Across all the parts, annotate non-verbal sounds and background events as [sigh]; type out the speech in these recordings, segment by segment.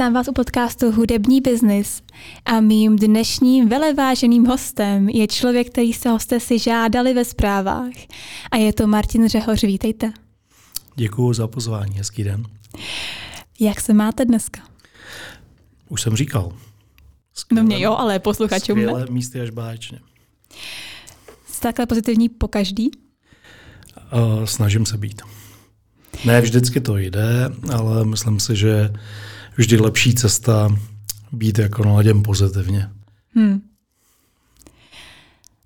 Vítám vás u podcastu Hudební biznis a mým dnešním veleváženým hostem je člověk, který se hosté si žádali ve zprávách a je to Martin Řehoř. Vítejte. Děkuji za pozvání, hezký den. Jak se máte dneska? Už jsem říkal. Skvěle, no mě jo, ale posluchačům ne. místy až báječně. Jste takhle pozitivní po každý? Uh, snažím se být. Ne vždycky to jde, ale myslím si, že vždy lepší cesta být jako naladěm pozitivně. Hmm.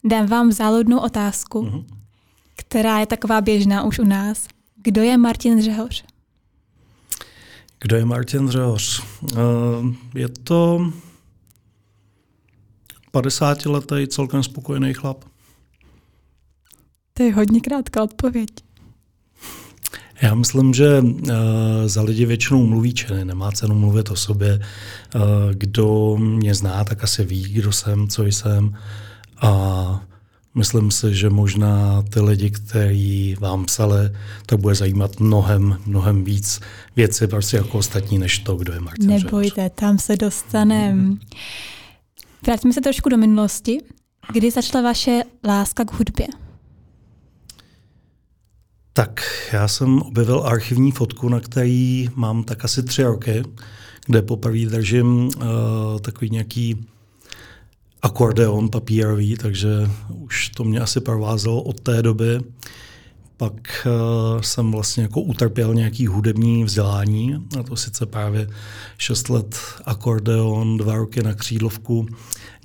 Dám vám záludnou otázku, uh-huh. která je taková běžná už u nás. Kdo je Martin Řehoř? Kdo je Martin Řehoř? Uh, je to 50-letý celkem spokojený chlap. To je hodně krátká odpověď. Já myslím, že uh, za lidi většinou mluví činy, nemá cenu mluvit o sobě. Uh, kdo mě zná, tak asi ví, kdo jsem, co jsem. A myslím si, že možná ty lidi, kteří vám psali, to bude zajímat mnohem, mnohem víc věci prostě jako ostatní, než to, kdo je Martin Nebojte, Řehoř. tam se dostaneme. Vrátíme se trošku do minulosti. Kdy začala vaše láska k hudbě? Tak já jsem objevil archivní fotku, na který mám tak asi tři roky, kde poprvé držím uh, takový nějaký akordeon papírový, takže už to mě asi provázelo od té doby. Pak uh, jsem vlastně jako utrpěl nějaký hudební vzdělání, a to sice právě 6 let akordeon, dva roky na křídlovku,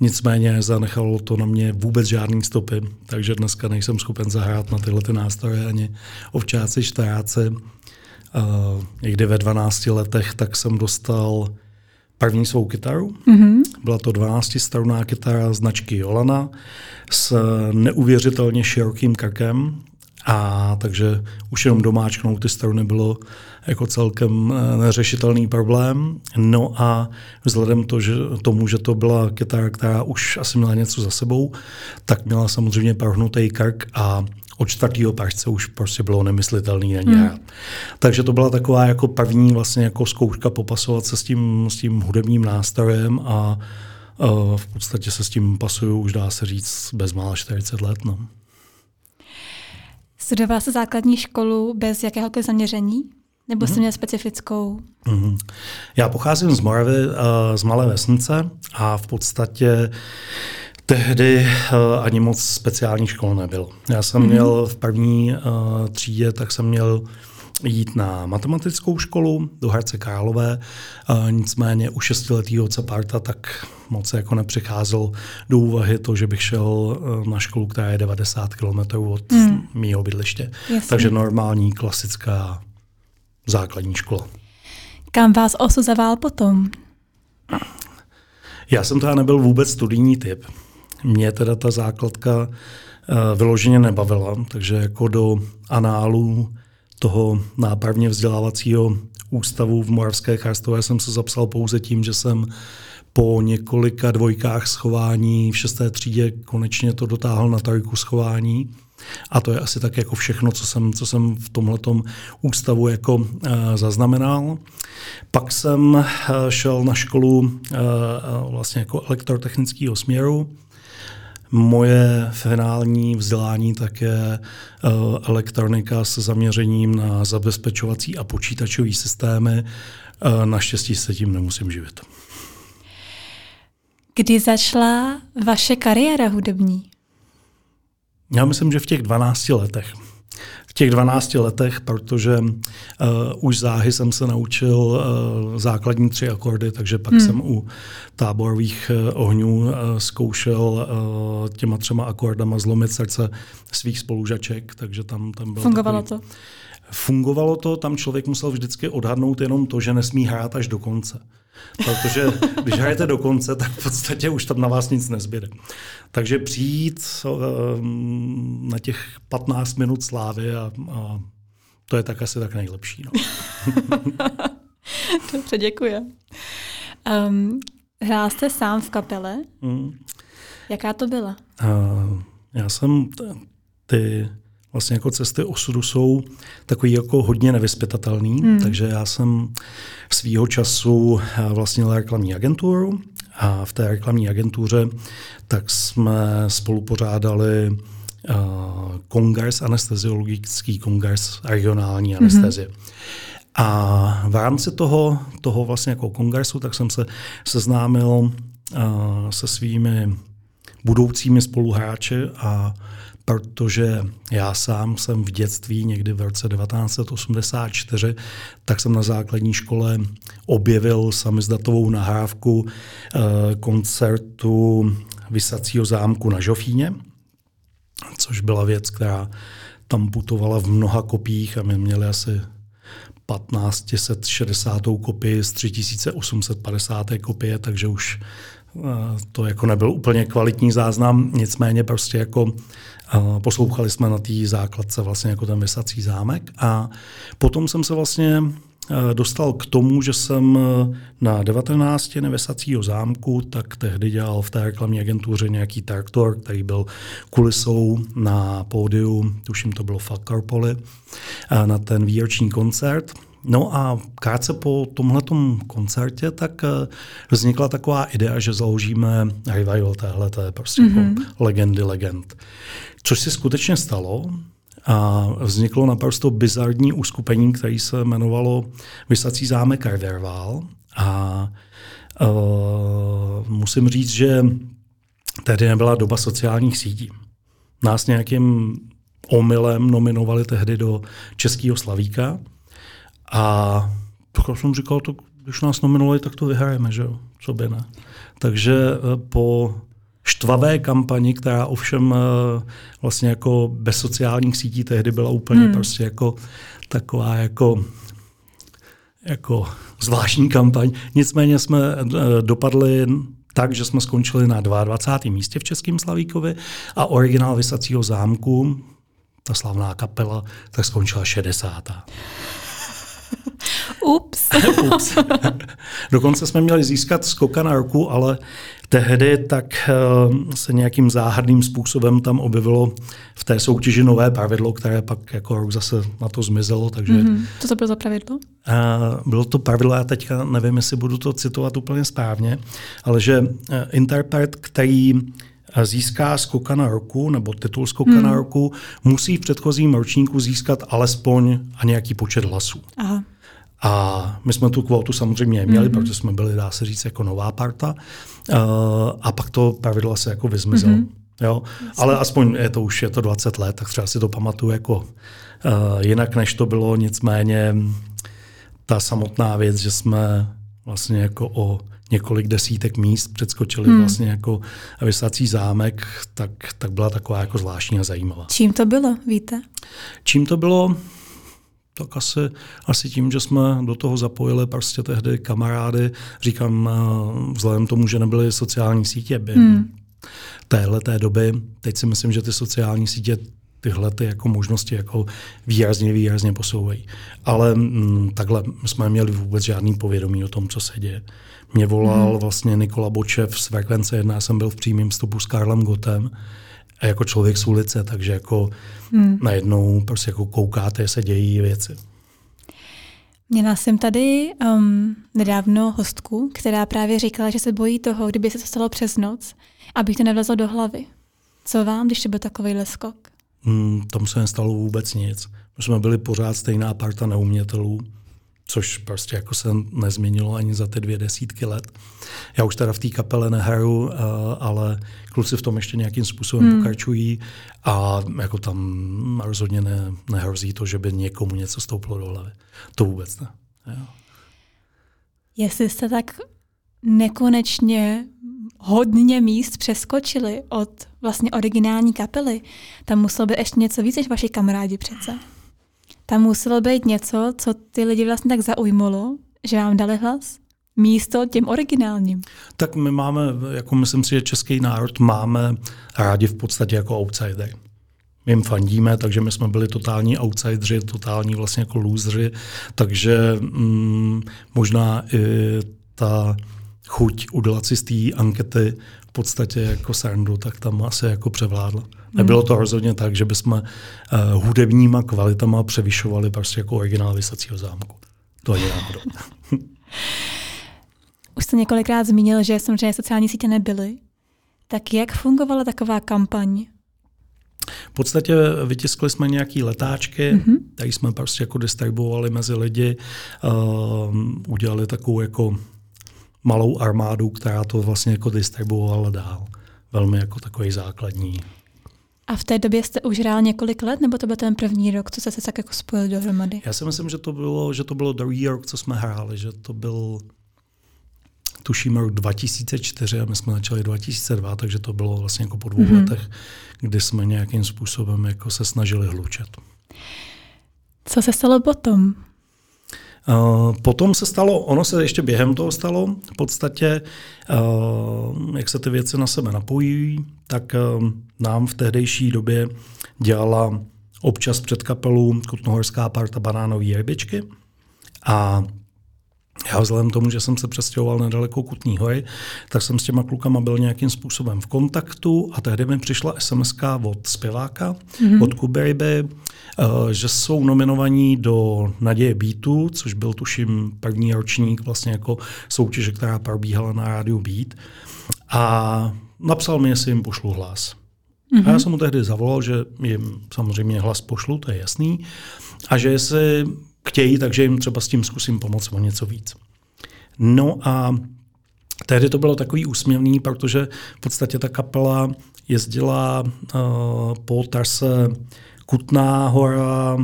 nicméně zanechalo to na mě vůbec žádný stopy, takže dneska nejsem schopen zahrát na tyhle ty nástroje ani ovčáci, štaráci. Uh, někdy ve 12 letech tak jsem dostal první svou kytaru. Mm-hmm. Byla to 12-strunná kytara značky Jolana s neuvěřitelně širokým krkem, a takže už jenom domáčknout ty struny bylo jako celkem eh, neřešitelný problém. No a vzhledem to, že, tomu, že to byla kytara, která už asi měla něco za sebou, tak měla samozřejmě prohnutý krk a od čtvrtého pražce už prostě bylo nemyslitelný na hmm. Takže to byla taková jako první vlastně jako zkouška popasovat se s tím, s tím hudebním nástrojem a uh, v podstatě se s tím pasuju už dá se říct bezmála 40 let. No. Studovala jste základní školu bez jakéhokoliv zaměření? Nebo jste mm-hmm. měl specifickou? Mm-hmm. Já pocházím z Moravy, uh, z malé vesnice a v podstatě tehdy uh, ani moc speciální škol nebyl. Já jsem mm-hmm. měl v první uh, třídě, tak jsem měl jít na matematickou školu do Hradce Králové, nicméně u šestiletého Caparta tak moc jako nepřicházel do úvahy to, že bych šel e, na školu, která je 90 km od mm. mého bydliště. Jasně. Takže normální, klasická základní škola. Kam vás osu zavál potom? Já jsem teda nebyl vůbec studijní typ. Mě teda ta základka uh, vyloženě nebavila, takže jako do análu toho nápravně vzdělávacího ústavu v Moravské Karstové jsem se zapsal pouze tím, že jsem po několika dvojkách schování v šesté třídě konečně to dotáhl na trojku schování. A to je asi tak jako všechno, co jsem, co jsem v tomhletom ústavu jako uh, zaznamenal. Pak jsem uh, šel na školu uh, vlastně jako elektrotechnického směru, Moje finální vzdělání také uh, elektronika se zaměřením na zabezpečovací a počítačové systémy. Uh, naštěstí se tím nemusím živit. Kdy začala vaše kariéra hudební? Já myslím, že v těch 12 letech v těch 12 letech, protože uh, už záhy jsem se naučil uh, základní tři akordy, takže pak hmm. jsem u táborových uh, ohňů uh, zkoušel uh, těma třema akordama zlomit srdce svých spolužaček, takže tam, tam bylo Fungovalo takový, to? Fungovalo to, tam člověk musel vždycky odhadnout jenom to, že nesmí hrát až do konce. Protože když hrajete do konce, tak v podstatě už tam na vás nic nezbyde. Takže přijít um, na těch 15 minut slávy a, a to je tak asi tak nejlepší. No. [laughs] Dobře, děkuji. Um, hrál jste sám v kapele? Mm. Jaká to byla? Uh, já jsem t- ty vlastně jako cesty osudu jsou takový jako hodně nevyspytatelný, hmm. takže já jsem svýho času vlastnil reklamní agenturu a v té reklamní agentuře tak jsme spolu pořádali uh, kongres, anesteziologický kongres regionální anestezie. Hmm. A v rámci toho, toho vlastně jako kongresu, tak jsem se seznámil uh, se svými budoucími spoluhráči a protože já sám jsem v dětství, někdy v roce 1984, tak jsem na základní škole objevil samizdatovou nahrávku uh, koncertu Vysacího zámku na Žofíně, což byla věc, která tam putovala v mnoha kopích a my měli asi 1560. kopii z 3850. kopie, takže už eh, to jako nebyl úplně kvalitní záznam, nicméně prostě jako poslouchali jsme na té základce vlastně jako ten vysací zámek a potom jsem se vlastně eh, dostal k tomu, že jsem na 19 nevesacího zámku, tak tehdy dělal v té reklamní agentuře nějaký traktor, který byl kulisou na pódiu, tuším to bylo Fakarpoli, na ten výroční koncert. No a krátce po tomhle koncertě tak eh, vznikla taková idea, že založíme revival téhle, prostě mm-hmm. jako legendy legend. Což se skutečně stalo a vzniklo naprosto bizarní uskupení, které se jmenovalo Vysací zámek Riverval. A uh, musím říct, že tehdy nebyla doba sociálních sítí. Nás nějakým omylem nominovali tehdy do Českého slavíka a tak jsem říkal, to, když nás nominovali, tak to vyhrajeme, že jo? Co by ne. Takže eh, po štvavé kampani, která ovšem eh, vlastně jako bez sociálních sítí tehdy byla úplně hmm. prostě jako taková jako jako zvláštní kampaň. Nicméně jsme eh, dopadli tak, že jsme skončili na 22. místě v Českém Slavíkovi a originál Vysacího zámku, ta slavná kapela, tak skončila 60. Ups. Ups. [laughs] Dokonce jsme měli získat skoka na roku, ale tehdy tak eh, se nějakým záhadným způsobem tam objevilo v té soutěži nové pravidlo, které pak jako rok zase na to zmizelo. Takže, mm-hmm. Co to bylo za pravidlo? Bylo to pravidlo, já teďka nevím, jestli budu to citovat úplně správně, ale že eh, interpret, který eh, získá skoka na roku nebo titul skoka hmm. na roku, musí v předchozím ročníku získat alespoň a nějaký počet hlasů. Aha. A my jsme tu kvotu samozřejmě měli, mm-hmm. protože jsme byli, dá se říct, jako nová parta. Uh, a pak to pravidlo se jako vyzmizelo. Mm-hmm. Jo? Ale aspoň je to už je to 20 let, tak třeba si to pamatuju jako uh, jinak, než to bylo. Nicméně ta samotná věc, že jsme vlastně jako o několik desítek míst předskočili hmm. vlastně jako vysací zámek, tak, tak byla taková jako zvláštní a zajímavá. Čím to bylo, víte? Čím to bylo? Tak asi, asi tím, že jsme do toho zapojili prostě tehdy kamarády, říkám, eh, vzhledem tomu, že nebyly sociální sítě během hmm. téhle té doby, teď si myslím, že ty sociální sítě tyhle ty jako možnosti jako výrazně, výrazně posouvají. Ale m, mm, takhle jsme měli vůbec žádný povědomí o tom, co se děje. Mě volal hmm. vlastně Nikola Bočev z Frekvence 1, já jsem byl v přímém vstupu s Karlem Gotem, a jako člověk z ulice, takže jako hmm. najednou prostě jako koukáte, se dějí věci. Měla jsem tady um, nedávno hostku, která právě říkala, že se bojí toho, kdyby se to stalo přes noc, aby to nevlezlo do hlavy. Co vám, když to byl takový skok? Hmm, tam se nestalo vůbec nic. My jsme byli pořád stejná parta neumětelů což prostě jako se nezměnilo ani za ty dvě desítky let. Já už teda v té kapele nehraju, eh, ale kluci v tom ještě nějakým způsobem hmm. pokračují a jako tam rozhodně ne, nehrozí to, že by někomu něco stouplo do hlavy. To vůbec ne. Jo. Jestli jste tak nekonečně hodně míst přeskočili od vlastně originální kapely, tam muselo být ještě něco víc než vaši kamarádi přece tam muselo být něco, co ty lidi vlastně tak zaujmulo, že vám dali hlas? místo těm originálním. Tak my máme, jako myslím si, že český národ máme rádi v podstatě jako outsider. My jim fandíme, takže my jsme byli totální outsideri, totální vlastně jako lůzři, takže mm, možná i ta chuť udělat si z té ankety v podstatě jako srandu, tak tam asi jako převládla. Nebylo to rozhodně tak, že bychom uh, hudebníma kvalitama převyšovali prostě jako originál Vysacího zámku. To je náhodou. [laughs] Už jste několikrát zmínil, že samozřejmě sociální sítě nebyly. Tak jak fungovala taková kampaň? V podstatě vytiskli jsme nějaké letáčky, mm-hmm. tady jsme prostě jako distribuovali mezi lidi, uh, udělali takovou jako malou armádu, která to vlastně jako distribuovala dál. Velmi jako takový základní. A v té době jste už hrál několik let, nebo to byl ten první rok, co jste se tak jako spojil dohromady? Já si myslím, že to bylo, že to bylo druhý rok, co jsme hráli, že to byl tuším rok 2004 a my jsme začali 2002, takže to bylo vlastně jako po dvou mm-hmm. letech, kdy jsme nějakým způsobem jako se snažili hlučet. Co se stalo potom? Uh, potom se stalo, ono se ještě během toho stalo, v podstatě, uh, jak se ty věci na sebe napojí, tak uh, nám v tehdejší době dělala občas před kapelu Kutnohorská parta banánové rybičky a já vzhledem tomu, že jsem se přestěhoval nedaleko Kutní hory, tak jsem s těma klukama byl nějakým způsobem v kontaktu a tehdy mi přišla sms od zpěváka, mm-hmm. od Kuby Ryby, uh, že jsou nominovaní do Naděje Beatu, což byl tuším první ročník vlastně jako soutěže, která probíhala na rádiu Beat. A napsal mi, jestli jim pošlu hlas. Mm-hmm. A já jsem mu tehdy zavolal, že jim samozřejmě hlas pošlu, to je jasný, a že jestli chtějí, takže jim třeba s tím zkusím pomoct o něco víc. No a tehdy to bylo takový úsměvný, protože v podstatě ta kapela jezdila uh, po trase Kutná hora,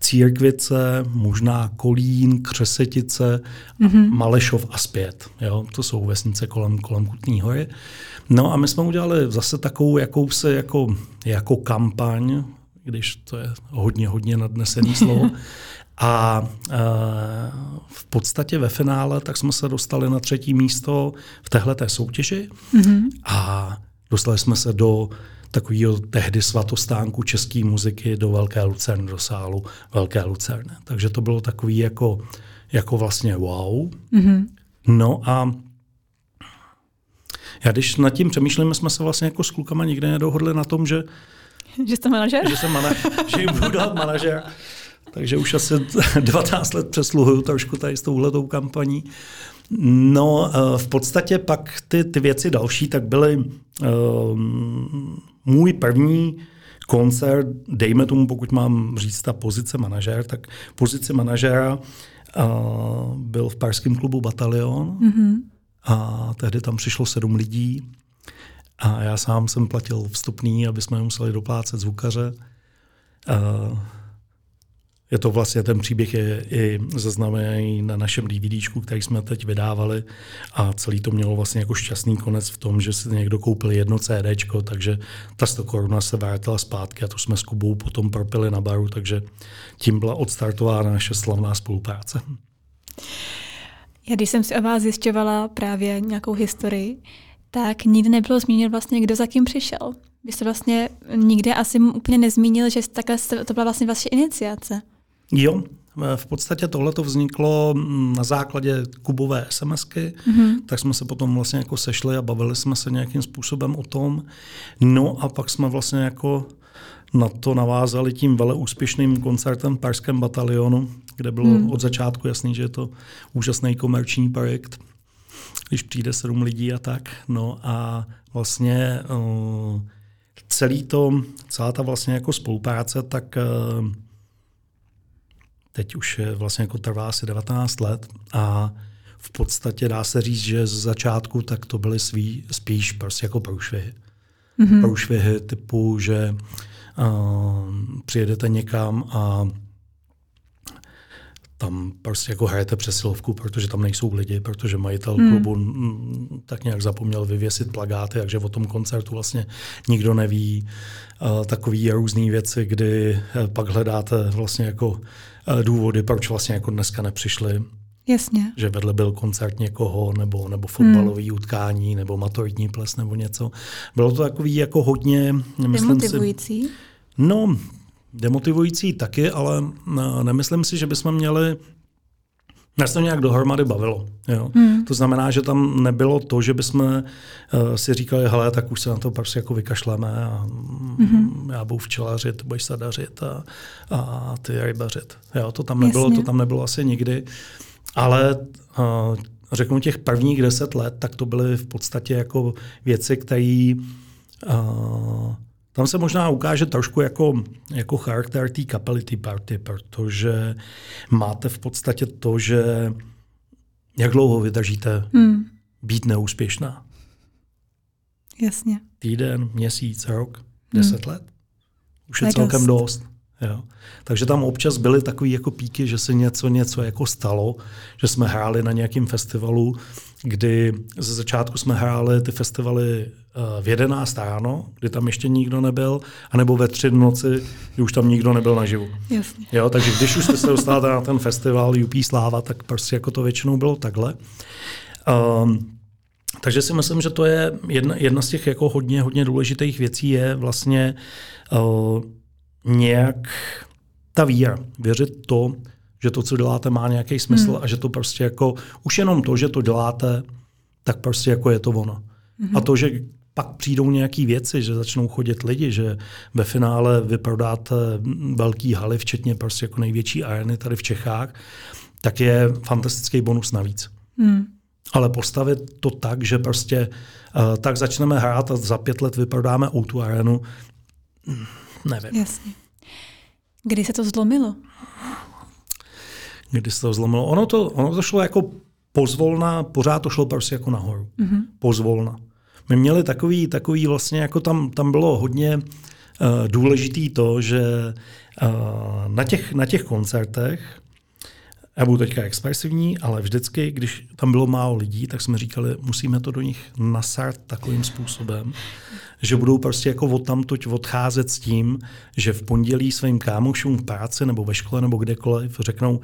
Církvice, možná Kolín, Křesetice, mm-hmm. Malešov a zpět. Jo? To jsou vesnice kolem, kolem Kutní hory. No a my jsme udělali zase takovou jakousi jako, jako kampaň, když to je hodně, hodně nadnesený slovo, [laughs] A e, v podstatě ve finále tak jsme se dostali na třetí místo v téhleté soutěži mm-hmm. a dostali jsme se do takového tehdy svatostánku české muziky do Velké Lucerny, do sálu Velké Lucerny. Takže to bylo takový jako, jako vlastně wow. Mm-hmm. No a já když nad tím přemýšlím, jsme se vlastně jako s klukama nikdy nedohodli na tom, že že jste manažer? Že jsem manažer, že jim budu dát manažer. Takže už asi 19 let přesluhuju trošku tady s touhletou kampaní. No, eh, v podstatě pak ty, ty věci další, tak byly um, můj první koncert, dejme tomu, pokud mám říct ta pozice manažer, tak pozice manažera uh, byl v Parském klubu Batalion mm-hmm. a tehdy tam přišlo sedm lidí a já sám jsem platil vstupný, aby jsme museli doplácet zvukaře. Uh, je to vlastně, ten příběh je i zaznamenaný na našem DVDčku, který jsme teď vydávali a celý to mělo vlastně jako šťastný konec v tom, že si někdo koupil jedno CDčko, takže ta 100 koruna se vrátila zpátky a to jsme s Kubou potom propili na baru, takže tím byla odstartována naše slavná spolupráce. Já když jsem si o vás zjišťovala právě nějakou historii, tak nikdy nebylo zmínit vlastně, kdo za kým přišel. Vy jste vlastně nikde asi úplně nezmínil, že takhle to byla vlastně vaše iniciace. Jo, v podstatě tohle to vzniklo mm, na základě kubové SMSky, mm-hmm. tak jsme se potom vlastně jako sešli a bavili jsme se nějakým způsobem o tom. No a pak jsme vlastně jako na to navázali tím vele úspěšným koncertem v Parském batalionu, kde bylo mm. od začátku jasný, že je to úžasný komerční projekt, když přijde sedm lidí a tak. No a vlastně uh, celý to, celá ta vlastně jako spolupráce, tak uh, teď už je vlastně jako trvá asi 19 let a v podstatě dá se říct, že z začátku tak to byly svý, spíš prostě jako průšvihy. Mm-hmm. Průšvihy typu, že uh, přijedete někam a tam prostě jako hrajete přesilovku, protože tam nejsou lidi, protože majitel hmm. klubu mm, tak nějak zapomněl vyvěsit plagáty, takže o tom koncertu vlastně nikdo neví. Uh, takový různé věci, kdy uh, pak hledáte vlastně jako důvody, proč vlastně jako dneska nepřišli. Jasně. Že vedle byl koncert někoho, nebo, nebo fotbalový hmm. utkání, nebo maturitní ples, nebo něco. Bylo to takový jako hodně... Demotivující? Si, no, demotivující taky, ale nemyslím si, že bychom měli Nás to nějak dohromady bavilo. Jo. Hmm. To znamená, že tam nebylo to, že bychom uh, si říkali, hele, tak už se na to prostě jako vykašleme a hmm. já budu včelařit, budeš sadařit a, a ty rybařit. Jo, to tam nebylo, Jasně. to tam nebylo asi nikdy. Ale uh, řeknu těch prvních deset let, tak to byly v podstatě jako věci, které uh, tam se možná ukáže trošku jako, jako charakter té kapely, té party, protože máte v podstatě to, že jak dlouho vydržíte hmm. být neúspěšná. Jasně. Týden, měsíc, rok, deset hmm. let. Už je celkem dost. Jo. Takže tam občas byly takové jako píky, že se něco, něco jako stalo, že jsme hráli na nějakém festivalu, kdy ze začátku jsme hráli ty festivaly eh, v 11 ráno, kdy tam ještě nikdo nebyl, anebo ve tři noci, kdy už tam nikdo nebyl naživu. Jasně. Jo, takže když už jste se dostali na ten festival UP Sláva, tak prostě jako to většinou bylo takhle. Um, takže si myslím, že to je jedna, jedna z těch jako hodně, hodně důležitých věcí je vlastně uh, nějak ta víra, věřit to, že to, co děláte, má nějaký smysl hmm. a že to prostě jako, už jenom to, že to děláte, tak prostě jako je to ono. Hmm. A to, že pak přijdou nějaké věci, že začnou chodit lidi, že ve finále vyprodáte velký haly, včetně prostě jako největší areny tady v Čechách, tak je fantastický bonus navíc. Hmm. Ale postavit to tak, že prostě uh, tak začneme hrát a za pět let vyprodáme o tu arenu, nevím. Jasně. Kdy se to zlomilo? Kdy se to zlomilo? Ono to, ono to šlo jako pozvolna, pořád to šlo prostě jako nahoru. Mm-hmm. Pozvolna. My měli takový, takový vlastně, jako tam, tam bylo hodně uh, důležitý to, že uh, na, těch, na těch koncertech já budu teďka expresivní, ale vždycky, když tam bylo málo lidí, tak jsme říkali, musíme to do nich nasart takovým způsobem, že budou prostě jako od tamtoť odcházet s tím, že v pondělí svým kámošům v práci nebo ve škole nebo kdekoliv řeknou,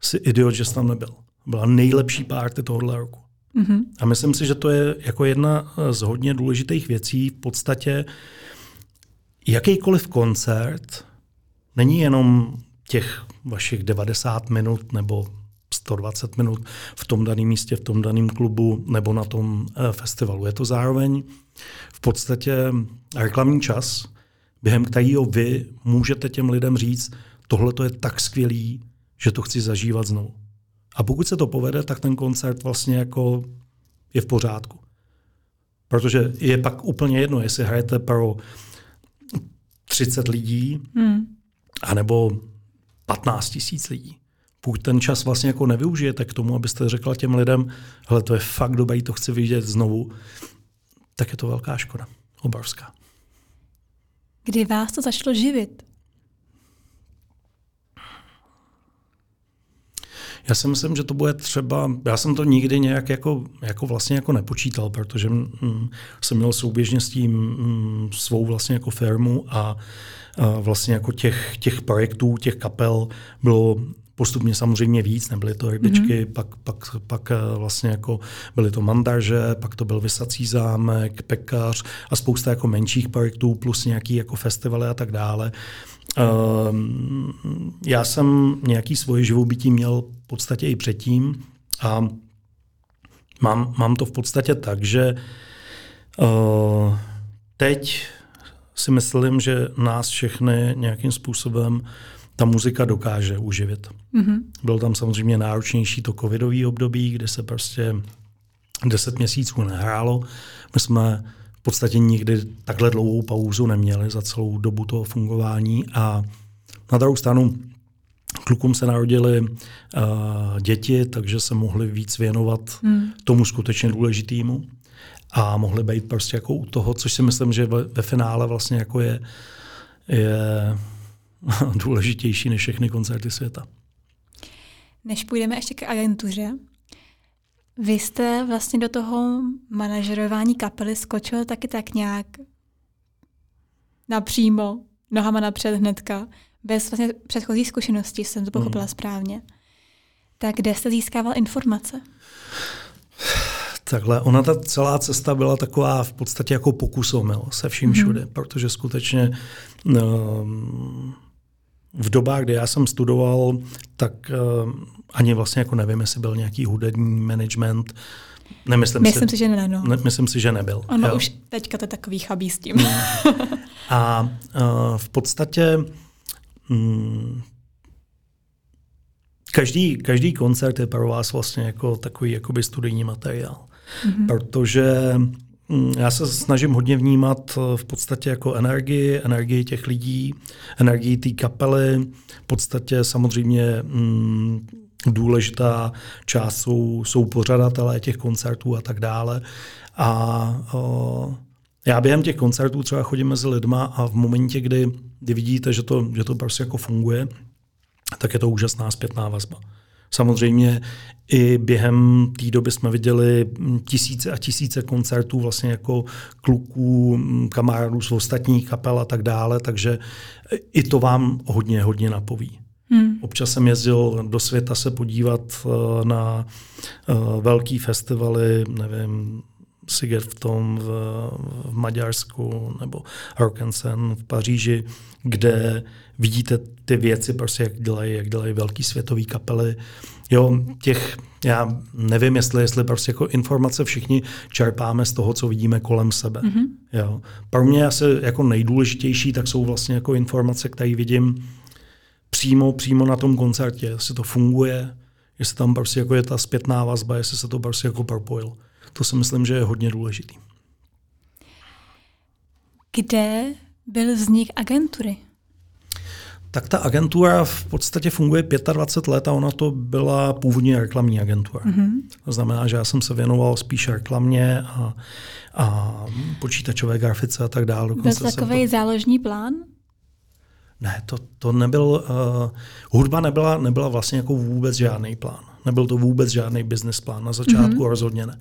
si idiot, že jsi tam nebyl. Byla nejlepší párty tohohle roku. Mm-hmm. A myslím si, že to je jako jedna z hodně důležitých věcí. V podstatě jakýkoliv koncert není jenom těch vašich 90 minut nebo 120 minut v tom daném místě, v tom daném klubu nebo na tom eh, festivalu. Je to zároveň v podstatě reklamní čas, během kterého vy můžete těm lidem říct, tohle to je tak skvělý, že to chci zažívat znovu. A pokud se to povede, tak ten koncert vlastně jako je v pořádku. Protože je pak úplně jedno, jestli hrajete pro 30 lidí, hmm. anebo 15 tisíc lidí. Pokud ten čas vlastně jako nevyužijete k tomu, abyste řekla těm lidem, hele, to je fakt dobrý, to chci vidět znovu, tak je to velká škoda. Obrovská. Kdy vás to začalo živit? Já si myslím, že to bude třeba, já jsem to nikdy nějak jako, jako vlastně jako nepočítal, protože mm, jsem měl souběžně s tím mm, svou vlastně jako firmu a vlastně jako těch, těch projektů, těch kapel bylo postupně samozřejmě víc, nebyly to rybičky, mm-hmm. pak, pak, pak eh, vlastně jako byly to mandaže, pak to byl Vysací zámek, pekař a spousta jako menších projektů plus nějaký jako festivaly a tak dále. Um, já jsem nějaký svoje živobytí měl v podstatě i předtím a mám, mám to v podstatě tak, že uh, teď si myslím, že nás všechny nějakým způsobem ta muzika dokáže uživit. Mm-hmm. Byl tam samozřejmě náročnější to covidový období, kde se prostě deset měsíců nehrálo. My jsme v podstatě nikdy takhle dlouhou pauzu neměli za celou dobu toho fungování a na druhou stranu klukům se narodili uh, děti, takže se mohli víc věnovat mm. tomu skutečně důležitému a mohli být prostě jako u toho, což si myslím, že ve, ve finále vlastně jako je, je [laughs] důležitější než všechny koncerty světa. Než půjdeme ještě k agentuře, vy jste vlastně do toho manažerování kapely skočil taky tak nějak napřímo, nohama napřed hnedka, bez vlastně předchozí zkušenosti, jsem to pochopila hmm. správně. Tak kde jste získával informace? [sighs] Takhle, ona ta celá cesta byla taková v podstatě jako pokus omyl se vším mm-hmm. všude, protože skutečně um, v dobách, kdy já jsem studoval, tak uh, ani vlastně jako nevím, jestli byl nějaký hudební management. Nemyslím myslím si, si, že ne, no. ne, myslím si, že nebyl. Ono jo. už teďka to takový chabý s tím. Hmm. [laughs] A uh, v podstatě um, každý, každý koncert je pro vás vlastně jako takový jakoby studijní materiál. Mm-hmm. Protože mm, já se snažím hodně vnímat eh, v podstatě jako energii, energii těch lidí, energii té kapely. V podstatě samozřejmě mm, důležitá část jsou, jsou pořadatelé těch koncertů a tak dále. A o, já během těch koncertů třeba chodím mezi lidma a v momentě, kdy, kdy vidíte, že to, že to prostě jako funguje, tak je to úžasná zpětná vazba. Samozřejmě i během té doby jsme viděli tisíce a tisíce koncertů vlastně jako kluků, kamarádů z ostatních kapel a tak dále, takže i to vám hodně, hodně napoví. Hmm. Občas jsem jezdil do světa se podívat eh, na eh, velký festivaly, nevím, Siget v tom v, v Maďarsku nebo Arkansas v Paříži, kde vidíte ty věci, prostě jak dělají, jak dělají velký světový kapely. Jo, těch, já nevím, jestli, jestli prostě jako informace všichni čerpáme z toho, co vidíme kolem sebe. Mm-hmm. Jo. Pro mě asi jako nejdůležitější, tak jsou vlastně jako informace, které vidím přímo, přímo na tom koncertě, jestli to funguje, jestli tam prostě jako je ta zpětná vazba, jestli se to prostě jako propojil. To si myslím, že je hodně důležitý. Kde byl vznik agentury? Tak ta agentura v podstatě funguje 25 let a ona to byla původně reklamní agentura. Mm-hmm. To znamená, že já jsem se věnoval spíš reklamě a, a počítačové grafice a tak dále. Byl to takový to... záložní plán? Ne, to, to nebyl, uh, hudba nebyla, nebyla vlastně jako vůbec žádný plán. Nebyl to vůbec žádný business plán na začátku mm-hmm. rozhodně ne,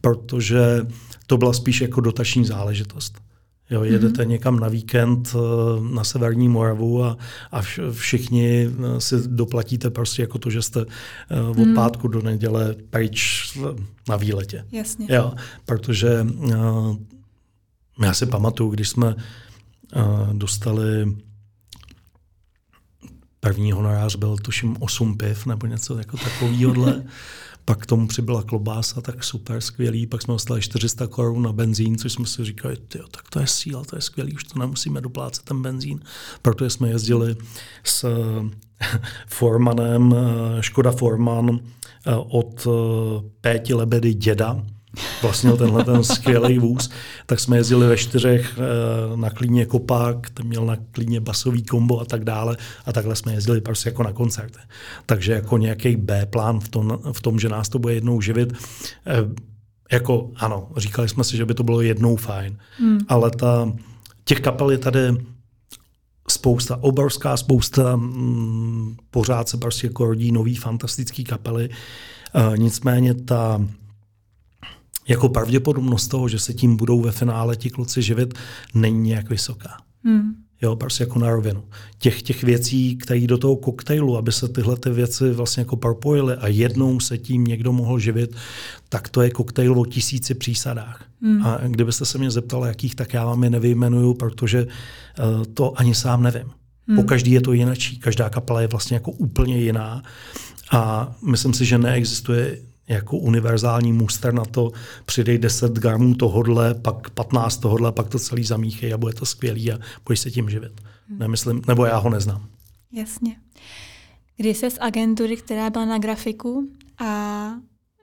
protože to byla spíš jako dotační záležitost. Jo, jedete mm-hmm. někam na víkend uh, na severní Moravu a, a všichni uh, si doplatíte prostě jako to, že jste uh, od mm. pátku do neděle pryč na výletě. Jasně. Jo, protože já si pamatuju, když jsme dostali První honorář byl tuším 8 piv nebo něco jako takového. [laughs] Pak k tomu přibyla klobása, tak super, skvělý. Pak jsme dostali 400 korun na benzín, což jsme si říkali, tyjo, tak to je síla, to je skvělý, už to nemusíme doplácet ten benzín. Protože jsme jezdili s [laughs] Formanem, eh, Škoda Forman eh, od eh, Péti Lebedy děda, vlastnil tenhle ten skvělý vůz, tak jsme jezdili ve čtyřech eh, na klíně Kopák, ten měl na klíně basový kombo a tak dále a takhle jsme jezdili prostě jako na koncerty. Takže jako nějaký B-plán v tom, v tom, že nás to bude jednou živit, eh, jako ano, říkali jsme si, že by to bylo jednou fajn, hmm. ale ta, těch kapel je tady spousta, obrovská spousta, mm, pořád se prostě jako rodí nový fantastický kapely, uh, nicméně ta jako pravděpodobnost toho, že se tím budou ve finále ti kluci živit, není nějak vysoká. Hmm. Jo, prostě jako na rovinu. Těch, těch věcí, které do toho koktejlu, aby se tyhle ty věci vlastně jako propojily a jednou se tím někdo mohl živit, tak to je koktejl o tisíci přísadách. Hmm. A kdybyste se mě zeptali, jakých, tak já vám je nevyjmenuju, protože uh, to ani sám nevím. Hmm. Po každý je to jinačí. Každá kapela je vlastně jako úplně jiná. A myslím si, že neexistuje jako univerzální muster na to, přidej 10 gramů tohodle, pak 15 tohodle, pak to celý zamíchej a bude to skvělý a budeš se tím živit. Hmm. Nemyslím, nebo já ho neznám. Jasně. Když se z agentury, která byla na grafiku a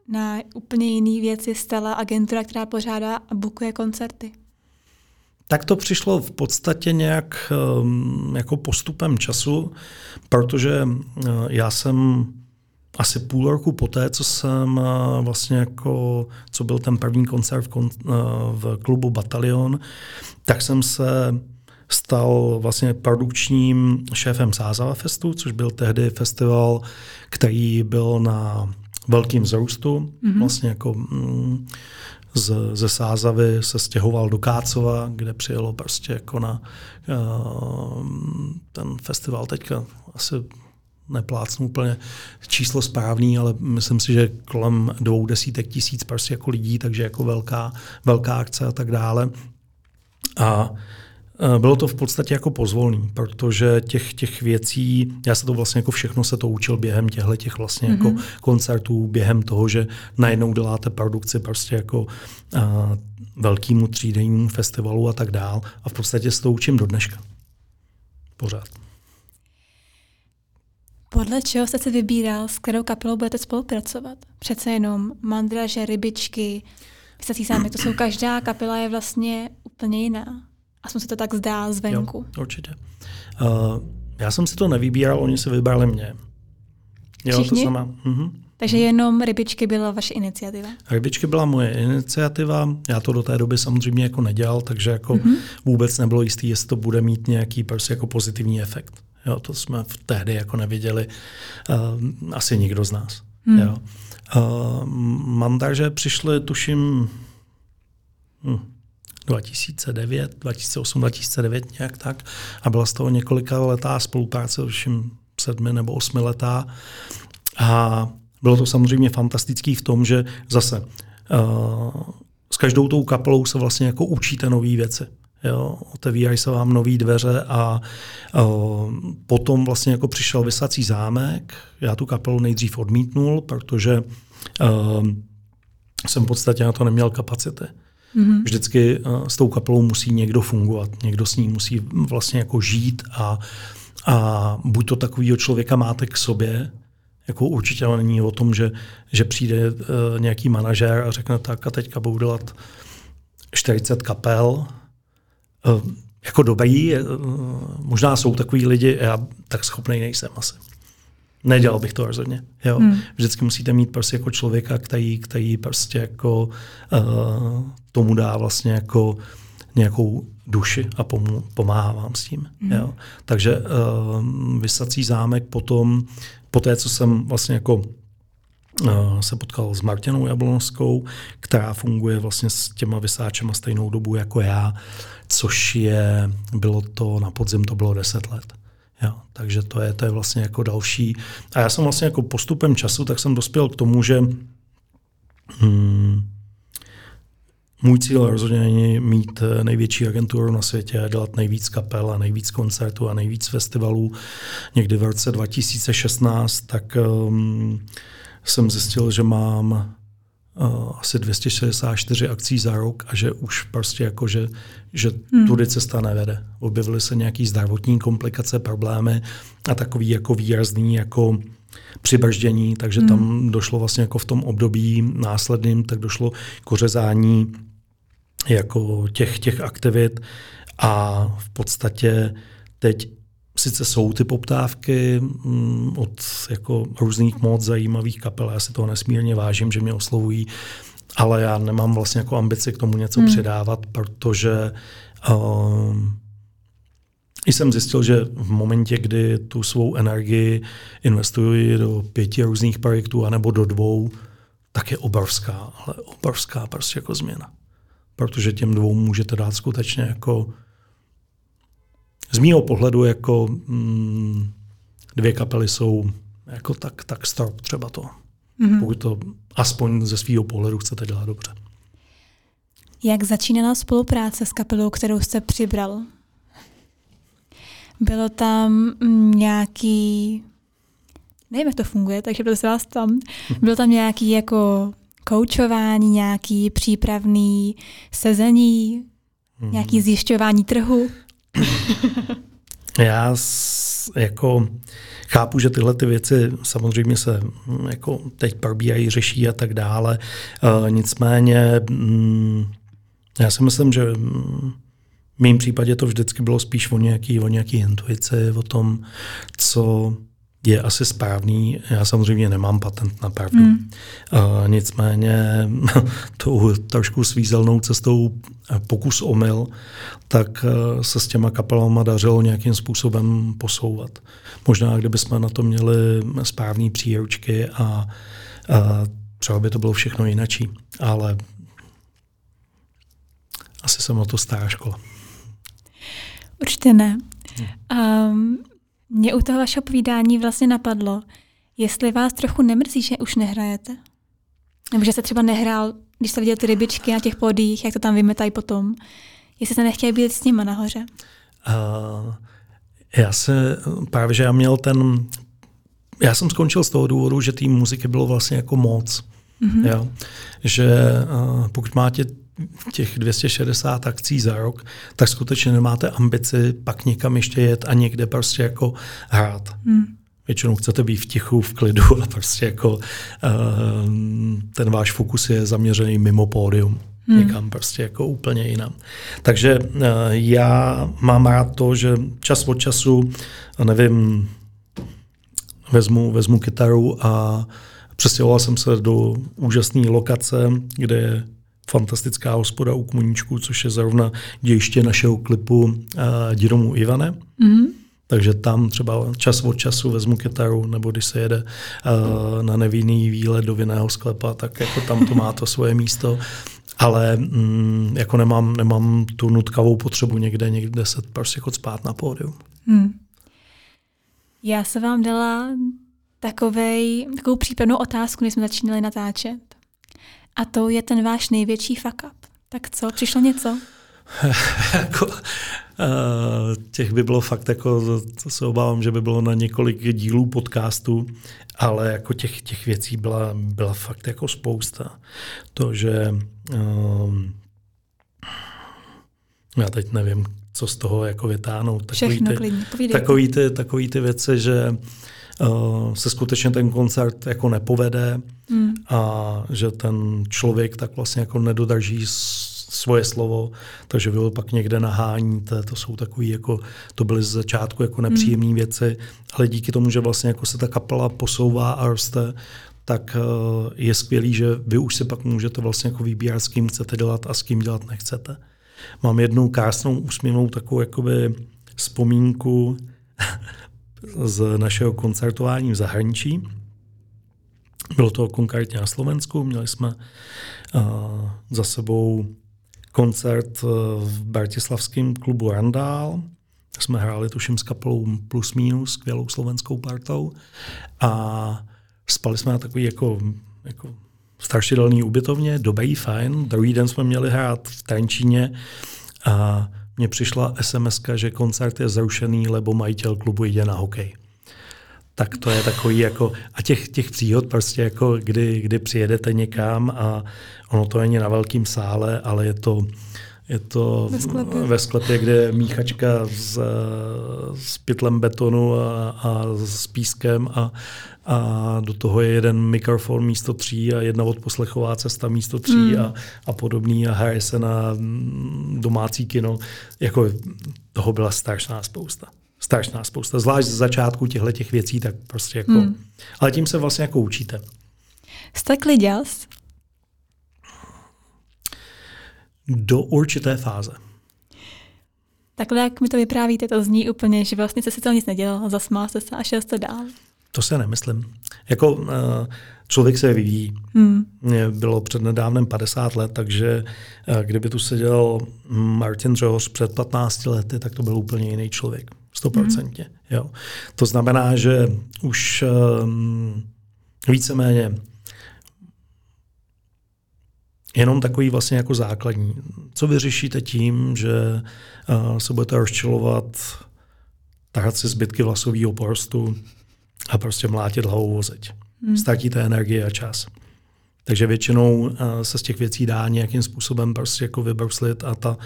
na úplně jiné věci stala agentura, která pořádá a bukuje koncerty? Tak to přišlo v podstatě nějak um, jako postupem času, protože uh, já jsem asi půl roku poté, co jsem eh, vlastně jako, co byl ten první koncert v, kon, eh, v klubu Batalion, tak jsem se stal vlastně produkčním šéfem Sázava Festu, což byl tehdy festival, který byl na velkým vzrůstu. Mm-hmm. Vlastně jako mm, z, ze Sázavy se stěhoval do Kácova, kde přijelo prostě jako na uh, ten festival teďka asi neplácnu úplně číslo správný, ale myslím si, že kolem dvou desítek tisíc prostě jako lidí, takže jako velká, velká akce a tak dále. A Eh, bylo to v podstatě jako pozvolný, protože těch, těch věcí, já se to vlastně jako všechno se to učil během těchto těch vlastně mm-hmm. jako mhm. koncertů, během toho, že najednou děláte produkci prostě jako uh, velkýmu třídennímu festivalu a tak dál a v podstatě se to učím do dneška. Pořád. Podle čeho jste si vybíral, s kterou kapelou budete spolupracovat? Přece jenom mandraže, rybičky, vysací sámek, to jsou každá kapela je vlastně úplně jiná. Aspoň se to tak zdá zvenku. Jo, určitě. Uh, já jsem si to nevybíral, oni se vybrali mě. Jo, Všichni? to znamená, uh-huh. Takže jenom rybičky byla vaše iniciativa? Rybičky byla moje iniciativa, já to do té doby samozřejmě jako nedělal, takže jako uh-huh. vůbec nebylo jistý, jestli to bude mít nějaký prostě jako pozitivní efekt. Jo, to jsme v tehdy jako neviděli uh, asi nikdo z nás. Hmm. Jo. Uh, mandaže přišly, tuším, hm, 2009, 2008, 2009 nějak tak. A byla z toho několika letá spolupráce, tuším sedmi nebo osmi letá. A bylo to samozřejmě fantastický v tom, že zase uh, s každou tou kapelou se vlastně jako učíte nové věci. Jo, otevírají se vám nové dveře a uh, potom vlastně jako přišel vysací zámek. Já tu kapelu nejdřív odmítnul, protože uh, jsem v podstatě na to neměl kapacity. Mm-hmm. Vždycky uh, s tou kapelou musí někdo fungovat, někdo s ní musí vlastně jako žít a, a buď to takového člověka máte k sobě, jako určitě není o tom, že, že přijde uh, nějaký manažer a řekne tak a teďka budu dělat 40 kapel, jako dobrý, eh, možná jsou takový lidi, já tak schopný nejsem asi. Nedělal bych to rozhodně. Jo. Hmm. Vždycky musíte mít prostě jako člověka, který, který prostě jako uh, tomu dá vlastně jako nějakou duši a pomů, pomáhá vám s tím. Hmm. Jo. Takže uh, vysací zámek potom, po té, co jsem vlastně jako uh, se potkal s Martinou Jablonovskou, která funguje vlastně s těma vysáčema stejnou dobu jako já, což je, bylo to na podzim, to bylo 10 let. Jo, takže to je, to je vlastně jako další. A já jsem vlastně jako postupem času, tak jsem dospěl k tomu, že hmm, můj cíl rozhodně není mít největší agenturu na světě, dělat nejvíc kapel a nejvíc koncertů a nejvíc festivalů. Někdy v roce 2016 tak um, jsem zjistil, že mám asi 264 akcí za rok a že už prostě jako, že, že hmm. tudy cesta nevede. Objevily se nějaký zdravotní komplikace, problémy a takový jako výrazný jako přibrždění, takže hmm. tam došlo vlastně jako v tom období následným, tak došlo k ořezání jako těch, těch aktivit a v podstatě teď sice jsou ty poptávky mm, od jako různých moc zajímavých kapel, já si toho nesmírně vážím, že mě oslovují, ale já nemám vlastně jako ambici k tomu něco hmm. předávat, protože uh, jsem zjistil, že v momentě, kdy tu svou energii investuji do pěti různých projektů anebo do dvou, tak je obrovská, ale obrovská prostě jako změna. Protože těm dvou můžete dát skutečně jako z mýho pohledu jako mm, dvě kapely jsou jako tak, tak strop třeba to. Mm-hmm. Pokud to aspoň ze svého pohledu chcete dělat dobře. Jak začínala spolupráce s kapelou, kterou jste přibral? Bylo tam nějaký, nevím, jak to funguje, takže prosím vás tam, bylo tam nějaký jako koučování, nějaký přípravný sezení, nějaký mhm. zjišťování trhu? [laughs] Já jako chápu, že tyhle ty věci samozřejmě se mm, jako teď probíhají, řeší a tak dále. Uh, nicméně mm, já si myslím, že mm, v mém případě to vždycky bylo spíš o nějaký, o nějaký intuici, o tom, co je asi správný. Já samozřejmě nemám patent na pravdu. Mm. Uh, nicméně [laughs] tou trošku svízelnou cestou eh, pokus omyl, tak uh, se s těma kapelama dařilo nějakým způsobem posouvat. Možná, kdyby jsme na to měli správné příručky a uh, třeba by to bylo všechno jinačí. Ale asi jsem na to stará škola. Určitě ne. Um, mě u toho vašeho povídání vlastně napadlo, jestli vás trochu nemrzí, že už nehrajete. Nebo že jste třeba nehrál, když jste viděl ty rybičky na těch podích, jak to tam vymetají potom. Jestli jste nechtěli být s nimi nahoře. Uh, já se, právě že já měl ten, já jsem skončil z toho důvodu, že té muziky bylo vlastně jako moc. Mm-hmm. Jo? Že uh, pokud máte těch 260 akcí za rok, tak skutečně nemáte ambici pak někam ještě jet a někde prostě jako hrát. Mm. Většinou chcete být v tichu, v klidu a prostě jako uh, ten váš fokus je zaměřený mimo pódium. Hmm. Někam prostě jako úplně jinam. Takže uh, já mám rád to, že čas od času, nevím, vezmu, vezmu kytaru a přestěhoval jsem se do úžasné lokace, kde je fantastická hospoda u Kmuníčku, což je zrovna dějiště našeho klipu uh, Diromu Ivane. Mm. Takže tam třeba čas od času vezmu kytaru, nebo když se jede uh, na nevinný výlet do vinného sklepa, tak jako tam to má to svoje místo. Ale mm, jako nemám, nemám tu nutkavou potřebu někde, někde se prostě jako spát na pódiu. Hmm. Já se vám dala takovej, takovou případnou otázku, když jsme začínali natáčet. A to je ten váš největší fuck up. Tak co, přišlo něco? [laughs] jako, uh, těch by bylo fakt, jako, to se obávám, že by bylo na několik dílů podcastu, ale jako těch, těch věcí byla, byla fakt jako spousta. To, že uh, já teď nevím, co z toho jako vytáhnout. Takový Všechno ty, klidně, takový ty, takový ty věci, že uh, se skutečně ten koncert jako nepovede hmm. a že ten člověk tak vlastně jako nedodrží svoje slovo, takže bylo pak někde nahání, to, jsou takové jako, to byly z začátku jako nepříjemné hmm. věci, ale díky tomu, že vlastně jako se ta kapela posouvá a roste, tak uh, je skvělý, že vy už si pak můžete vlastně jako vybírat, s kým chcete dělat a s kým dělat nechcete. Mám jednu krásnou úsměvnou takovou jakoby vzpomínku [laughs] z našeho koncertování v zahraničí. Bylo to konkrétně na Slovensku, měli jsme uh, za sebou koncert v Bratislavském klubu Randál. Jsme hráli tuším s kapelou Plus Minus, skvělou slovenskou partou. A spali jsme na takový jako, jako strašidelný ubytovně, dobrý, fajn. Druhý den jsme měli hrát v Trenčíně a mně přišla sms že koncert je zrušený, lebo majitel klubu jde na hokej. Tak to je takový jako, a těch, těch příhod prostě jako, kdy, kdy přijedete někam a ono to není na velkém sále, ale je to, je to ve sklepě, ve sklepě kde je míchačka s, s pytlem betonu a, a s pískem a, a do toho je jeden mikrofon místo tří a jedna odposlechová cesta místo tří mm. a, a podobný a se na domácí kino. Jako toho byla strašná spousta. Strašná spousta. Zvlášť z začátku těchto těch věcí, tak prostě jako... Mm. Ale tím se vlastně jako učíte. Jste kliděs? Do určité fáze. Takhle, jak mi to vyprávíte, to zní úplně, že vlastně jste si to nic nedělal, zasmál jste se a šel jste dál. To se nemyslím. Jako uh, člověk se vyvíjí. Hmm. Mě bylo před nedávnem 50 let, takže uh, kdyby tu seděl Martin Řohoř před 15 lety, tak to byl úplně jiný člověk. 100%. Hmm. Jo. To znamená, že už um, víceméně jenom takový vlastně jako základní. Co vyřešíte tím, že uh, se budete rozčilovat, tahat si zbytky vlasového porostu, a prostě mlátit hlavou zeď. Hmm. Ztratíte energii a čas. Takže většinou uh, se z těch věcí dá nějakým způsobem prostě jako vybruslit a ta,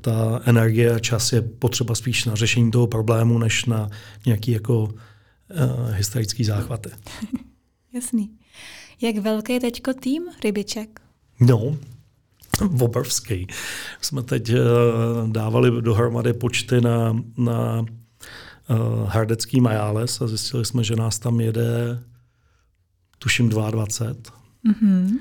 ta energie a čas je potřeba spíš na řešení toho problému, než na nějaký jako uh, hysterický záchvaty. [laughs] Jasný. Jak velký je teďko tým rybiček? No, obrovský. Jsme teď uh, dávali dohromady počty na, na Hardecký Majales a zjistili jsme, že nás tam jede tuším 22. Mm-hmm.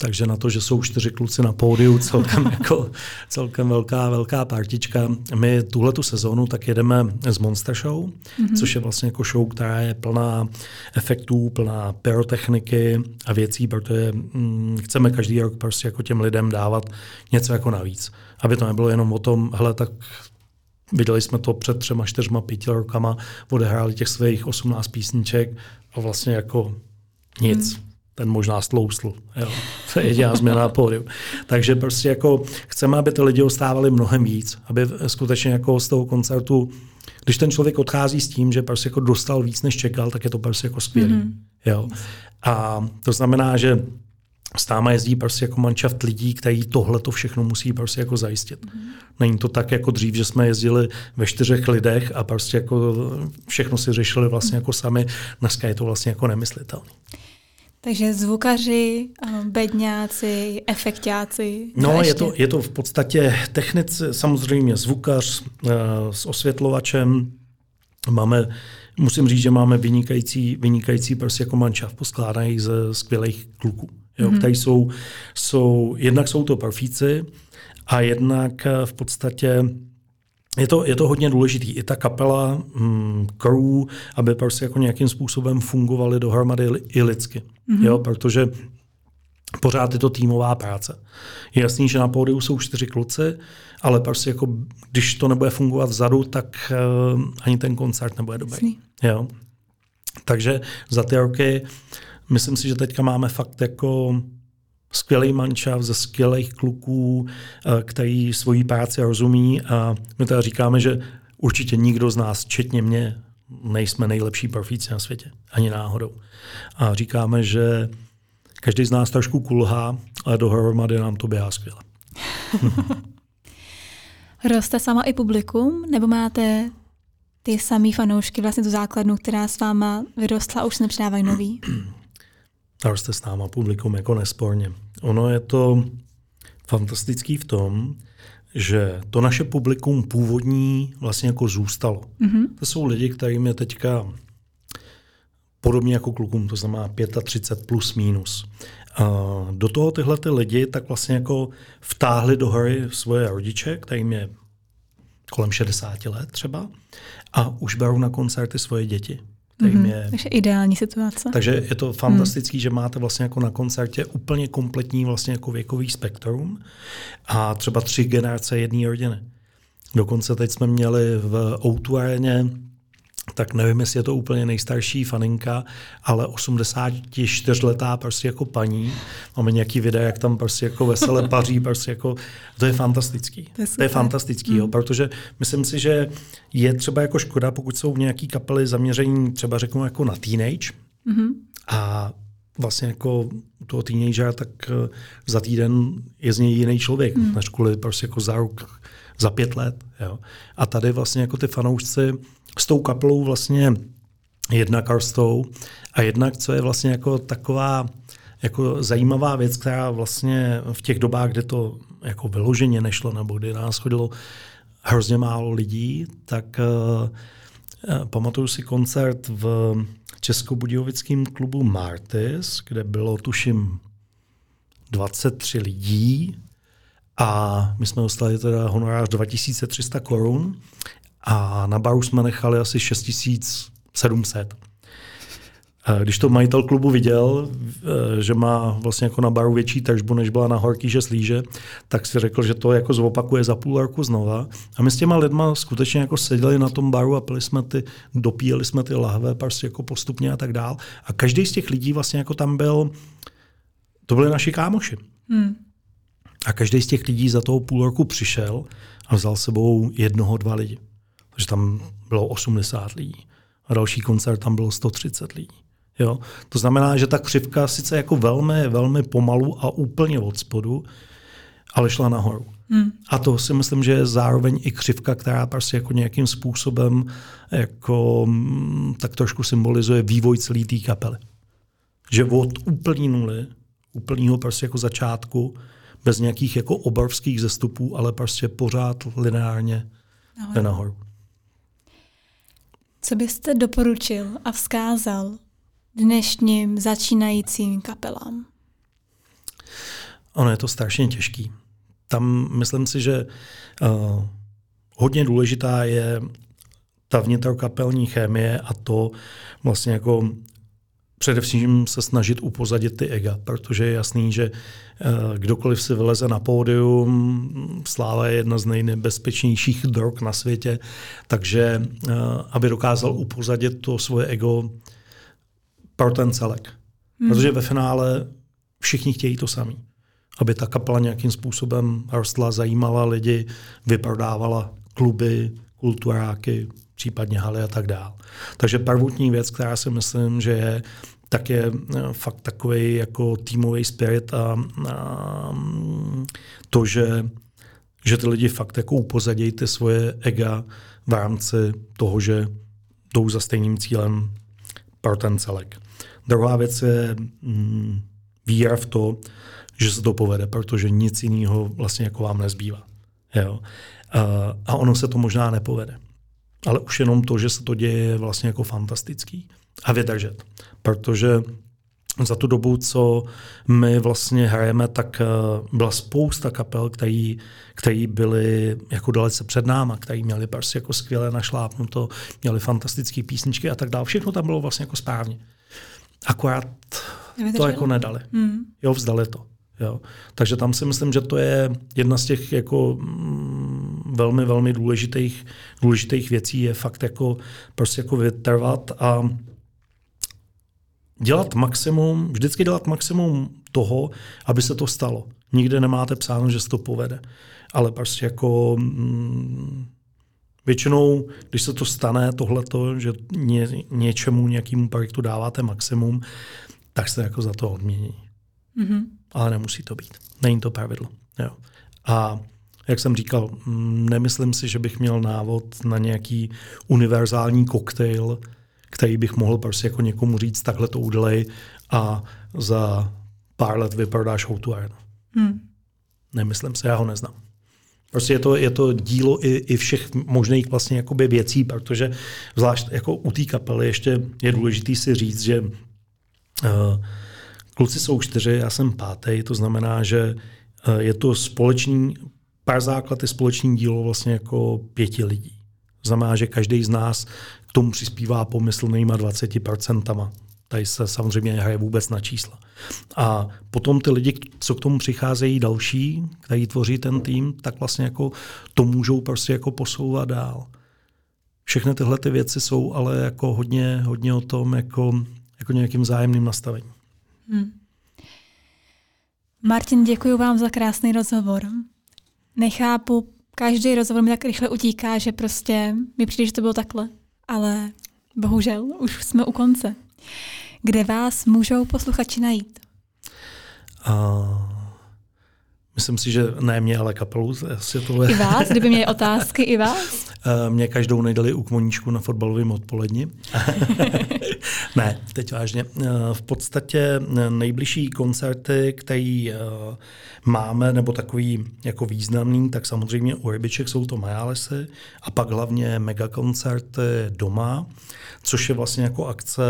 Takže na to, že jsou čtyři kluci na pódiu, celkem, [laughs] jako, celkem velká, velká partička. My tuhletu sezónu tak jedeme z Monster Show, mm-hmm. což je vlastně jako show, která je plná efektů, plná pyrotechniky a věcí, protože mm, chceme každý rok prostě jako těm lidem dávat něco jako navíc. Aby to nebylo jenom o tom, hele, tak Viděli jsme to před třema, čtyřma, pěti rokama, odehráli těch svých 18 písniček a vlastně jako nic. Hmm. ten možná stlousl. Jo. To je jediná změna na pódiu. Takže prostě jako chceme, aby ty lidi ostávali mnohem víc, aby skutečně jako z toho koncertu, když ten člověk odchází s tím, že prostě jako dostal víc, než čekal, tak je to prostě jako skvělý. Mm-hmm. Jo. A to znamená, že s náma jezdí prostě jako manšaft lidí, kteří tohle to všechno musí prostě jako zajistit. Mm. Není to tak jako dřív, že jsme jezdili ve čtyřech lidech a prostě jako všechno si řešili vlastně jako sami. Dneska je to vlastně jako nemyslitelné. Takže zvukaři, bedňáci, efektáci. No, je to, je to v podstatě technici, samozřejmě zvukař uh, s osvětlovačem. Máme, musím říct, že máme vynikající, vynikající prostě jako manšaft poskládaný ze skvělých kluků jo, mm-hmm. který jsou, jsou, jednak jsou to profíci a jednak eh, v podstatě je to, je to hodně důležitý. I ta kapela, mm, crew, aby prostě jako nějakým způsobem fungovaly dohromady i lidsky. Mm-hmm. Jo, protože pořád je to týmová práce. Je jasný, že na pódiu jsou čtyři kluci, ale prostě jako, když to nebude fungovat vzadu, tak uh, ani ten koncert nebude dobrý. Jo. Takže za ty roky Myslím si, že teďka máme fakt jako skvělý mančav ze skvělých kluků, eh, který svoji práci rozumí a my teda říkáme, že určitě nikdo z nás, včetně mě, nejsme nejlepší profíci na světě, ani náhodou. A říkáme, že každý z nás trošku kulhá, ale dohromady nám to běhá skvěle. [laughs] Roste sama i publikum, nebo máte ty samý fanoušky, vlastně tu základnu, která s váma vyrostla a už se nepřidávají nový? [clears throat] a roste s náma publikum jako nesporně. Ono je to fantastický v tom, že to naše publikum původní vlastně jako zůstalo. Mm-hmm. To jsou lidi, kterým je teďka podobně jako klukům, to znamená 35 plus minus. A do toho tyhle ty lidi tak vlastně jako vtáhli do hry svoje rodiče, kterým je kolem 60 let třeba, a už berou na koncerty svoje děti mm-hmm. je... Takže ideální situace. Takže je to fantastický, mm. že máte vlastně jako na koncertě úplně kompletní vlastně jako věkový spektrum a třeba tři generace jedné rodiny. Dokonce teď jsme měli v o areně tak nevím, jestli je to úplně nejstarší faninka, ale 84-letá prostě jako paní. Máme nějaký videa, jak tam prostě jako vesele [laughs] paří, prostě jako, to je fantastický. To je, to je fantastický, mm. jo, protože myslím si, že je třeba jako škoda, pokud jsou nějaký kapely zaměření třeba řeknu jako na teenage mm-hmm. a vlastně jako u toho teenagera, tak eh, za týden je z něj jiný člověk, mm. než kvůli prostě jako za rok, za pět let. Jo. A tady vlastně jako ty fanoušci s tou kapelou vlastně jednak rostou a jednak, co je vlastně jako taková jako zajímavá věc, která vlastně v těch dobách, kdy to jako vyloženě nešlo, nebo kdy nás chodilo hrozně málo lidí, tak uh, pamatuju si koncert v Českobudějovickém klubu Martis, kde bylo tuším 23 lidí a my jsme dostali teda honorář 2300 korun a na baru jsme nechali asi 6700. Když to majitel klubu viděl, eh, že má vlastně jako na baru větší tržbu, než byla na horký že slíže, tak si řekl, že to jako zopakuje za půl roku znova. A my s těma lidma skutečně jako seděli na tom baru a pili jsme ty, dopíjeli jsme ty lahve prostě jako postupně a tak dál. A každý z těch lidí vlastně jako tam byl, to byli naši kámoši. Hmm. A každý z těch lidí za toho půl roku přišel a vzal sebou jednoho, dva lidi že tam bylo 80 lidí. A další koncert tam bylo 130 lidí. Jo? To znamená, že ta křivka sice jako velmi, velmi pomalu a úplně od spodu, ale šla nahoru. Hmm. A to si myslím, že je zároveň i křivka, která prostě jako nějakým způsobem jako, mm, tak trošku symbolizuje vývoj celé té kapely. Že od úplný nuly, úplného prostě jako začátku, bez nějakých jako obrovských zestupů, ale prostě pořád lineárně nahoru. nahoru. Co byste doporučil a vzkázal dnešním začínajícím kapelám? Ono je to strašně těžký. Tam myslím si, že uh, hodně důležitá je ta vnitrokapelní chemie a to vlastně jako především se snažit upozadit ty ega, protože je jasný, že eh, kdokoliv si vyleze na pódium, sláva je jedna z nejnebezpečnějších drog na světě, takže eh, aby dokázal upozadit to svoje ego pro ten celek. Hmm. Protože ve finále všichni chtějí to samý. Aby ta kapela nějakým způsobem rostla, zajímala lidi, vyprodávala kluby, kulturáky, případně haly a tak dále. Takže prvotní věc, která si myslím, že je, tak je eh, fakt takový jako týmový spirit a, a to, že, že ty lidi fakt jako upozadějí ty svoje ega v rámci toho, že jdou za stejným cílem pro ten celek. Druhá věc je mm, víra v to, že se to povede, protože nic jiného vlastně jako vám nezbývá. Jo? A, a ono se to možná nepovede. Ale už jenom to, že se to děje, je vlastně jako fantastický. A vydržet. Protože za tu dobu, co my vlastně hrajeme, tak eh, byla spousta kapel, který, který byly jako dalece před náma, který měli prostě jako skvěle našlápnuto, měli fantastické písničky a tak dále. Všechno tam bylo vlastně jako správně. Akorát to jako nedali. Hmm. Jo, vzdali to. Jo. Takže tam si myslím, že to je jedna z těch jako mm, velmi, velmi důležitých, důležitých věcí, je fakt jako prostě jako vytrvat a dělat maximum, vždycky dělat maximum toho, aby se to stalo. Nikde nemáte psáno, že se to povede. Ale prostě jako mm, většinou, když se to stane, tohleto, že ně, něčemu, nějakému projektu dáváte maximum, tak se jako za to odmění. Mm-hmm. Ale nemusí to být. Není to pravidlo. Jo. A jak jsem říkal, mm, nemyslím si, že bych měl návod na nějaký univerzální koktejl, který bych mohl prostě jako někomu říct, takhle to udělej a za pár let vyprodáš tu Hmm. Nemyslím si, já ho neznám. Prostě je to, je to dílo i, i všech možných vlastně jakoby věcí, protože zvlášť jako u té kapely ještě je důležité si říct, že uh, kluci jsou čtyři, já jsem pátý, to znamená, že uh, je to společný, pár základ je společný dílo vlastně jako pěti lidí. Znamená, že každý z nás k tomu přispívá pomyslnýma 20%. Tady se samozřejmě hraje vůbec na čísla. A potom ty lidi, co k tomu přicházejí další, kteří tvoří ten tým, tak vlastně jako to můžou prostě jako posouvat dál. Všechny tyhle ty věci jsou ale jako hodně, hodně o tom jako, jako nějakým zájemným nastavením. Hmm. Martin, děkuji vám za krásný rozhovor. Nechápu, každý rozhovor mi tak rychle utíká, že prostě mi přijde, že to bylo takhle. Ale bohužel, už jsme u konce. Kde vás můžou posluchači najít? Uh, myslím si, že ne mě, ale kapelu. to I vás, kdyby měli otázky, i vás? Uh, [laughs] mě každou nejdali u kmoníčku na fotbalovém odpoledni. [laughs] ne, teď vážně. Uh, v podstatě nejbližší koncerty, který máme, nebo takový jako významný, tak samozřejmě u Rybiček jsou to Majálesy a pak hlavně megakoncerty doma což je vlastně jako akce.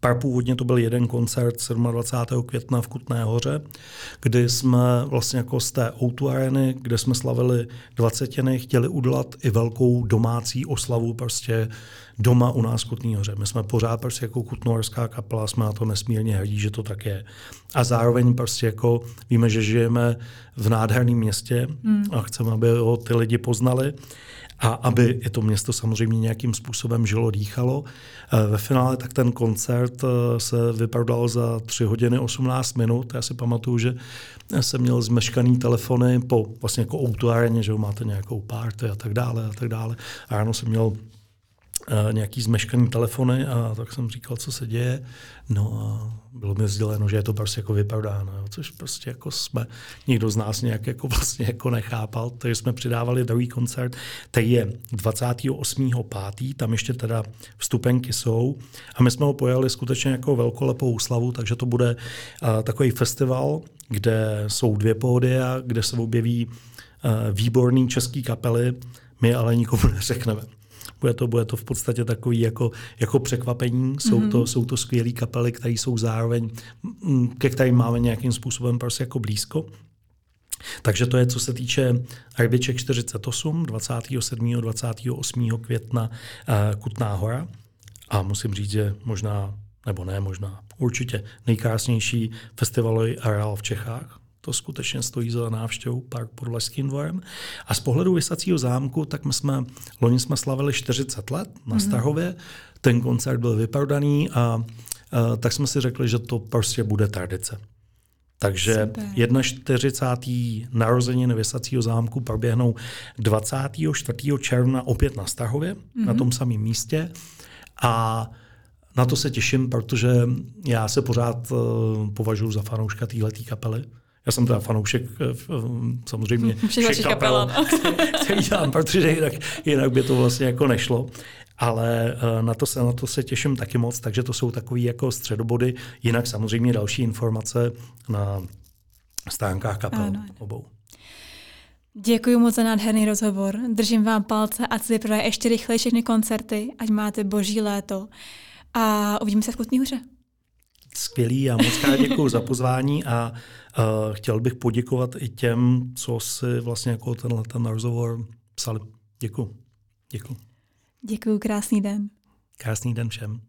Pár původně to byl jeden koncert 27. května v Kutné hoře, kdy jsme vlastně jako z té o areny, kde jsme slavili dvacetiny, chtěli udělat i velkou domácí oslavu prostě doma u nás v Kutné hoře. My jsme pořád prostě jako kutnohorská kapela, jsme na to nesmírně hrdí, že to tak je. A zároveň prostě jako víme, že žijeme v nádherném městě hmm. a chceme, aby ho ty lidi poznali a aby i to město samozřejmě nějakým způsobem žilo, dýchalo. Eh, ve finále tak ten koncert eh, se vyprodal za 3 hodiny 18 minut. Já si pamatuju, že jsem měl zmeškaný telefony po vlastně jako autoareně, že máte nějakou party a tak dále a tak dále. A ráno jsem měl nějaký zmeškaný telefony a tak jsem říkal, co se děje. No a bylo mi sděleno, že je to prostě jako vyprodáno, což prostě jako jsme, nikdo z nás nějak jako [laughs] vlastně jako nechápal, takže jsme přidávali druhý koncert, který je 28.5., tam ještě teda vstupenky jsou a my jsme ho pojali skutečně jako velkolepou slavu, takže to bude uh, takový festival, kde jsou dvě pódia, kde se objeví uh, výborný český kapely, my ale nikomu [laughs] neřekneme. Bude to, bude to v podstatě takový jako, jako překvapení. Jsou mm-hmm. to, jsou to skvělé kapely, které jsou zároveň, mm, ke kterým máme nějakým způsobem prostě jako blízko. Takže to je, co se týče Rbiček 48, 27. 28. května uh, Kutná hora. A musím říct, že možná, nebo ne možná, určitě nejkrásnější festivalový areál v Čechách to skutečně stojí za návštěvu park pod Lašským dvorem. A z pohledu Vysacího zámku, tak my jsme, loni jsme slavili 40 let na mm-hmm. Stahově, ten koncert byl vyprodaný a uh, tak jsme si řekli, že to prostě bude tradice. Takže 41. narozeniny Vysacího zámku proběhnou 24. června opět na Stahově, mm-hmm. na tom samém místě. A na to se těším, protože já se pořád uh, považuji za fanouška téhleté kapely. Já jsem teda fanoušek uh, samozřejmě [laughs] všech kapel, [laughs] který dělám, protože jinak, jinak by to vlastně jako nešlo. Ale uh, na to, se, na to se těším taky moc, takže to jsou takové jako středobody. Jinak samozřejmě další informace na stránkách kapel ano. obou. Děkuji moc za nádherný rozhovor. Držím vám palce a se vyprodaje ještě rychleji všechny koncerty, ať máte boží léto. A uvidíme se v Kutní hře. Skvělý a moc krát děkuji za pozvání a uh, chtěl bych poděkovat i těm, co si vlastně jako tenhle ten rozhovor psali. Děkuji. Děkuji. Děkuji, krásný den. Krásný den všem.